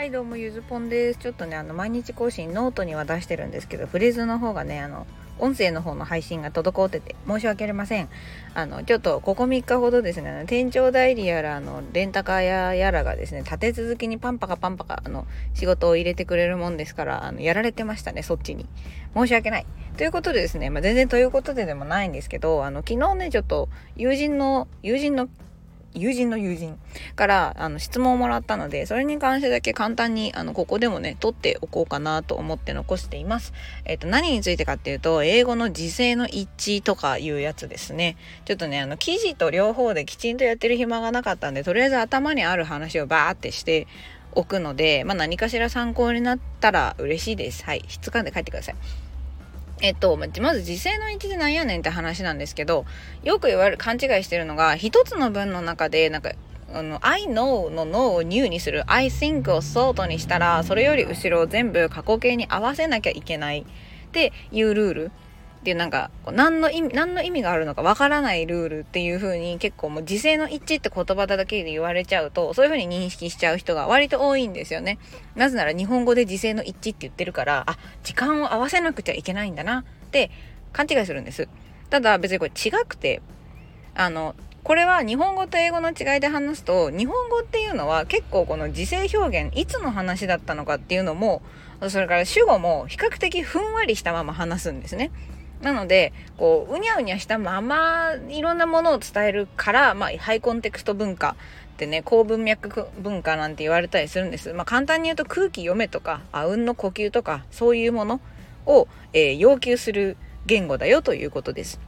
はいどうもゆずぽんです。ちょっとねあの毎日更新ノートには出してるんですけどフレーズの方がねあの音声の方の配信が滞ってて申し訳ありません。あのちょっとここ3日ほどですね店長代理やらあのレンタカー屋やらがですね立て続けにパンパカパンパカあの仕事を入れてくれるもんですからあのやられてましたねそっちに。申し訳ない。ということでですね、まあ、全然ということででもないんですけどあの昨日ねちょっと友人の友人の友人の友人からあの質問をもらったので、それに関してだけ簡単にあのここでもね、取っておこうかなと思って残しています。えっ、と、何についてかっていうと、英語の時制の一致とかいうやつですね。ちょっとね、あの、記事と両方できちんとやってる暇がなかったんで、とりあえず頭にある話をバーってしておくので、まあ何かしら参考になったら嬉しいです。はい。質感で書いてください。えっと、まず時勢の位置でなんやねんって話なんですけど、よく言われる、勘違いしてるのが、一つの文の中で、なんか、あの、I know の know を new にする、I think を thought にしたら、それより後ろを全部過去形に合わせなきゃいけないっていうルール。っていうなんか何の意味何の意味があるのかわからないルールっていう風に結構もう時勢の一致って言葉だけで言われちゃうとそういう風に認識しちゃう人が割と多いんですよねなぜなら日本語で時勢の一致って言ってるからあ時間を合わせなくちゃいけないんだなって勘違いするんですただ別にこれ違くてあのこれは日本語と英語の違いで話すと日本語っていうのは結構この時勢表現いつの話だったのかっていうのもそれから主語も比較的ふんわりしたまま話すんですね。なので、こう、うにゃうにゃしたまま、いろんなものを伝えるから、まあ、ハイコンテクスト文化ってね、高文脈文化なんて言われたりするんです。まあ、簡単に言うと空気読めとか、あうんの呼吸とか、そういうものを、えー、要求する言語だよということです。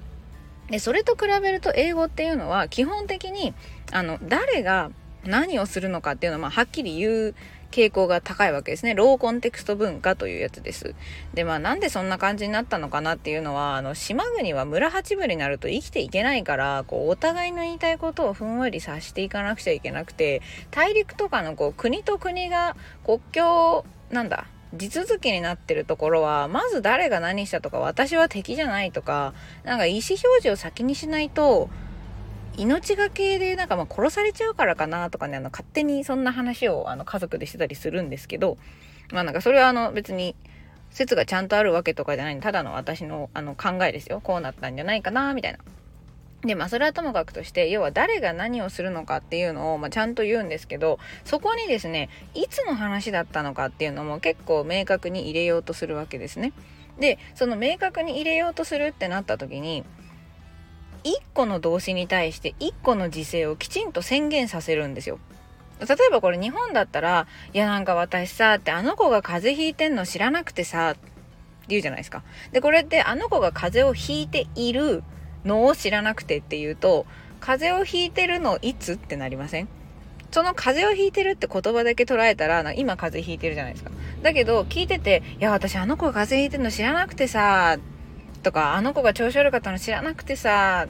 で、それと比べると英語っていうのは、基本的に、あの、誰が何をするのかっていうのは、まあ、はっきり言う傾向が高いわけですね。ローコンテクスト文化というやつです。で、まあなんでそんな感じになったのかなっていうのは、あの、島国は村八分になると生きていけないから、こう、お互いの言いたいことをふんわりさしていかなくちゃいけなくて、大陸とかのこう、国と国が国境、なんだ、地続きになってるところは、まず誰が何したとか、私は敵じゃないとか、なんか意思表示を先にしないと、命がけでなんかま殺されちゃうからかなとかね、あの勝手にそんな話をあの家族でしてたりするんですけど、まあなんかそれはあの別に説がちゃんとあるわけとかじゃないただの私のあの考えですよ。こうなったんじゃないかなみたいな。で、まあそれはともかくとして、要は誰が何をするのかっていうのを、まあ、ちゃんと言うんですけど、そこにですね、いつの話だったのかっていうのも結構明確に入れようとするわけですね。で、その明確に入れようとするってなった時に、1個の動詞に対して1個の時制をきちんと宣言させるんですよ。例えばこれ日本だったら、いやなんか私さ、ってあの子が風邪ひいてんの知らなくてさ、って言うじゃないですか。で、これってあの子が風邪をひいているのを知らなくてっていうと、風邪をひいてるのいつ？ってなりません？その風邪をひいてるって言葉だけ捉えたら、今風邪ひいてるじゃないですか。だけど聞いてて、いや私あの子が風邪ひいてるの知らなくてさ、とか、あの子が調子悪かったの知らなくてさ、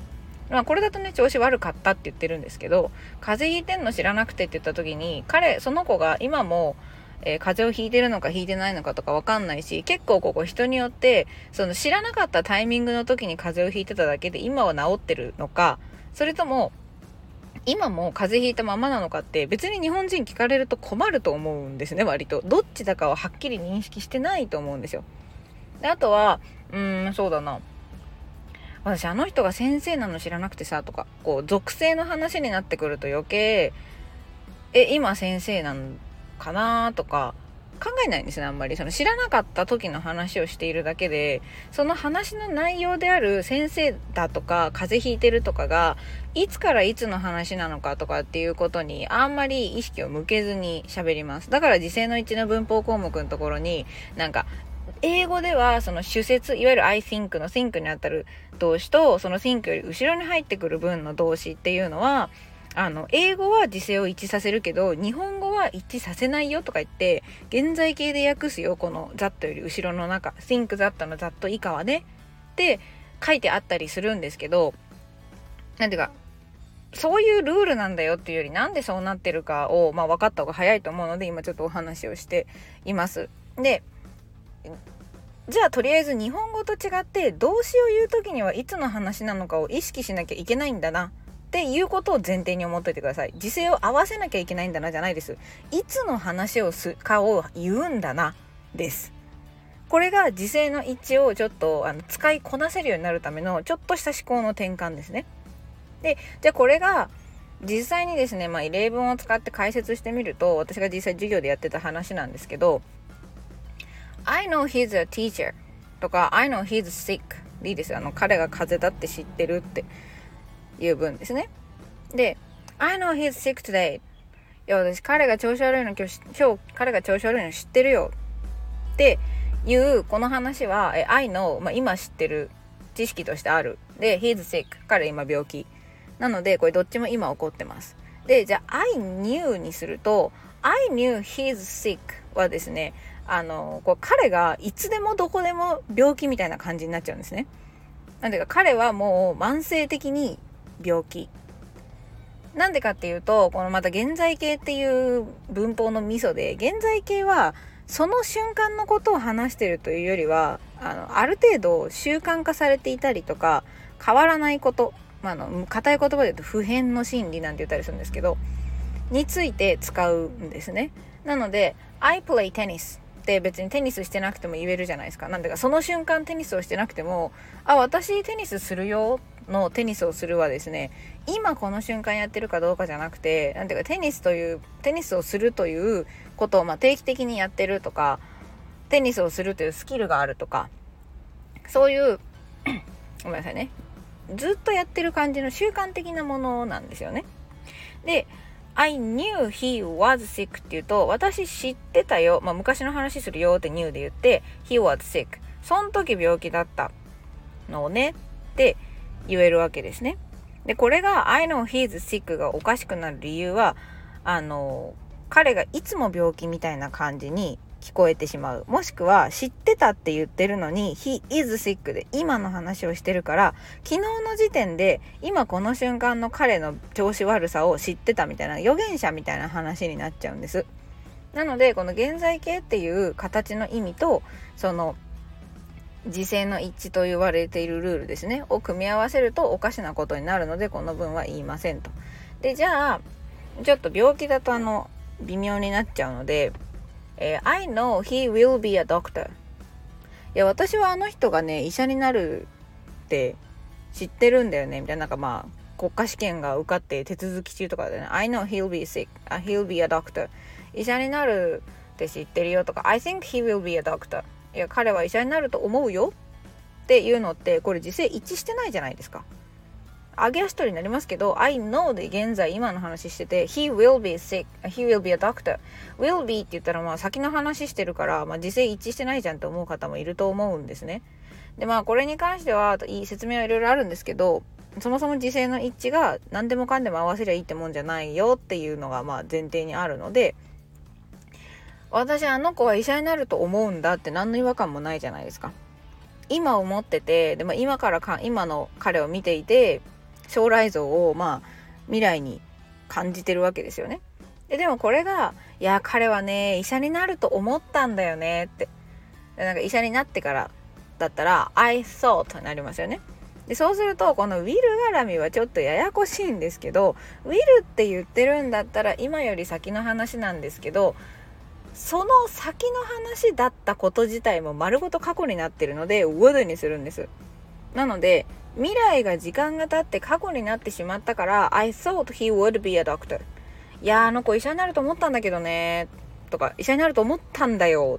まあこれだとね、調子悪かったって言ってるんですけど、風邪ひいてんの知らなくてって言った時に、彼、その子が今も、えー、風邪をひいてるのかひいてないのかとかわかんないし、結構ここ人によって、その知らなかったタイミングの時に風邪をひいてただけで今は治ってるのか、それとも、今も風邪ひいたままなのかって別に日本人聞かれると困ると思うんですね、割と。どっちだかははっきり認識してないと思うんですよ。で、あとは、うん、そうだな。私あの人が先生なの知らなくてさとかこう属性の話になってくると余計え今先生なんかなとか考えないんですねあんまりその知らなかった時の話をしているだけでその話の内容である先生だとか風邪ひいてるとかがいつからいつの話なのかとかっていうことにあんまり意識を向けずに喋りますだから時世の1の文法項目のところになんか英語ではその主説、いわゆる I think の think にあたる動詞と、その think より後ろに入ってくる文の動詞っていうのは、あの、英語は時制を一致させるけど、日本語は一致させないよとか言って、現在形で訳すよ、この that より後ろの中、think that の that 以下はね、って書いてあったりするんですけど、なんていうか、そういうルールなんだよっていうより、なんでそうなってるかを、まあ分かった方が早いと思うので、今ちょっとお話をしています。で、じゃあとりあえず日本語と違って動詞を言う時にはいつの話なのかを意識しなきゃいけないんだなっていうことを前提に思っといてください。時勢を合わせなきゃいけないんだな。じゃないですいつの話をすかを言うんだなです。これが時勢の一致をちょっとあの使いこなせるようになるためのちょっとした思考の転換ですね。でじゃあこれが実際にですね、まあ、例文を使って解説してみると私が実際授業でやってた話なんですけど I know he's a teacher とか I know he's sick でいいですよ。あの彼が風邪だって知ってるっていう文ですね。で I know he's sick today いや私彼が調子悪いの今日今日彼が調子悪いの知ってるよっていうこの話はえ I know、まあ、今知ってる知識としてある。で he's sick 彼今病気。なのでこれどっちも今起こってます。でじゃあ I knew にすると I knew he's sick はですねあのこう彼がいつでもどこでも病気みたいな感じになっちゃうんですね。なんでか彼はもう慢性的に病気。なんでかっていうとこのまた現在形っていう文法のミソで現在形はその瞬間のことを話してるというよりはあのある程度習慣化されていたりとか変わらないことまあ、あの硬い言葉で言うと普遍の心理なんて言ったりするんですけどについて使うんですね。なので I play tennis って別にテニスしてなくても言えるじゃないですかなんでかその瞬間テニスをしてなくてもあ私テニスするよのテニスをするはですね今この瞬間やってるかどうかじゃなくて何ていうかテニスというテニスをするということをま定期的にやってるとかテニスをするというスキルがあるとかそういう ごめんなさいねずっとやってる感じの習慣的なものなんですよね。で、I knew he was sick って言うと、私知ってたよ。まあ、昔の話するよって knew で言って、he was sick。その時病気だったのねって言えるわけですね。で、これが I know he's sick がおかしくなる理由は、あの、彼がいつも病気みたいな感じに聞こえてしまう。もしくは知ってたって言ってるのに He is sick で今の話をしてるから昨日の時点で今この瞬間の彼の調子悪さを知ってたみたいな予言者みたいな話になっちゃうんです。なのでこの現在形っていう形の意味とその時勢の一致と言われているルールですねを組み合わせるとおかしなことになるのでこの文は言いませんと。でじゃあちょっと病気だとあの微妙になっちゃうのでえー、I know he will be a doctor. いや私はあの人がね医者になるって知ってるんだよね。みたいななんかまあ国家試験が受かって手続き中とかでね。I know he'll be sick. he'll be a doctor. 医者になるって知ってるよとか。I think he will be a doctor. いや彼は医者になると思うよっていうのってこれ実際一致してないじゃないですか。上げ足取りになりますけど I know で現在今の話してて He will be sick. He will be a doctor. Will be って言ったらまあ先の話してるから、まあ、時勢一致してないじゃんって思う方もいると思うんですね。でまあこれに関しては説明はいろいろあるんですけどそもそも時勢の一致が何でもかんでも合わせりゃいいってもんじゃないよっていうのがまあ前提にあるので私あの子は医者になると思うんだって何の違和感もないじゃないですか。今思っててでも今からか今の彼を見ていて将来像をまあ未来に感じてるわけですよね。ででもこれが「いや彼はね医者になると思ったんだよね」ってなんか医者になってからだったら「I thought」になりますよね。でそうするとこのウィル絡みはちょっとややこしいんですけどウィルって言ってるんだったら今より先の話なんですけどその先の話だったこと自体も丸ごと過去になってるので would にするんです。なので未来が時間が経って過去になってしまったから I thought he would be a doctor. いやあの子医者になると思ったんだけどね。とか医者になると思ったんだよ。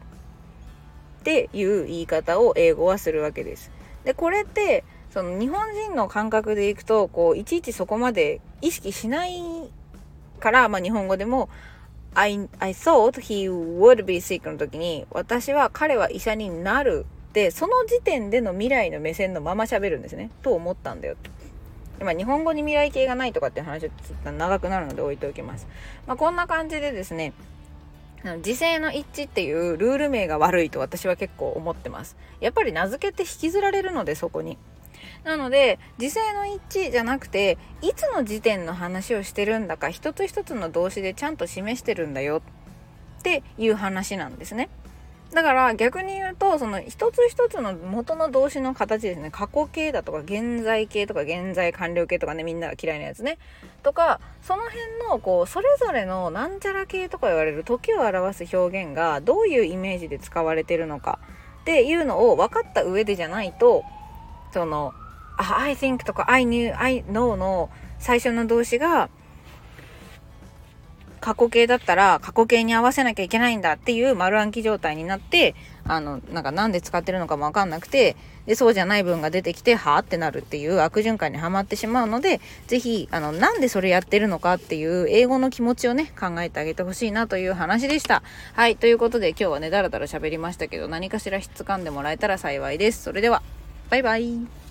っていう言い方を英語はするわけです。でこれってその日本人の感覚でいくとこういちいちそこまで意識しないから、まあ、日本語でも I, I thought he would be sick の時に私は彼は医者になるってその時点での未来の目線のまま喋るんですねと思ったんだよと。まあ、日本語に未来形がないとかっていう話はちょっと長くなるので置いておきます。まあ、こんな感じでですね時勢の一致っていうルール名が悪いと私は結構思ってます。やっぱり名付けて引きずられるのでそこに。なので時勢の一致じゃなくていつの時点の話をしてるんだか一つ一つの動詞でちゃんと示してるんだよっていう話なんですね。だから逆に言うとその一つ一つの元の動詞の形ですね。過去形だとか現在形とか現在完了形とかねみんなが嫌いなやつね。とかその辺のこうそれぞれのなんちゃら形とか言われる時を表す表現がどういうイメージで使われてるのかっていうのを分かった上でじゃないとその「I think」とか「I knew」「I know」の最初の動詞が「過去形だったら過去形に合わせなきゃいけないんだっていう丸暗記状態になってあのなんかなんで使ってるのかも分かんなくてでそうじゃない文が出てきてはあってなるっていう悪循環にはまってしまうので是非あのなんでそれやってるのかっていう英語の気持ちをね考えてあげてほしいなという話でした。はいということで今日はねだらだら喋りましたけど何かしら質感でもらえたら幸いです。それではバイバイ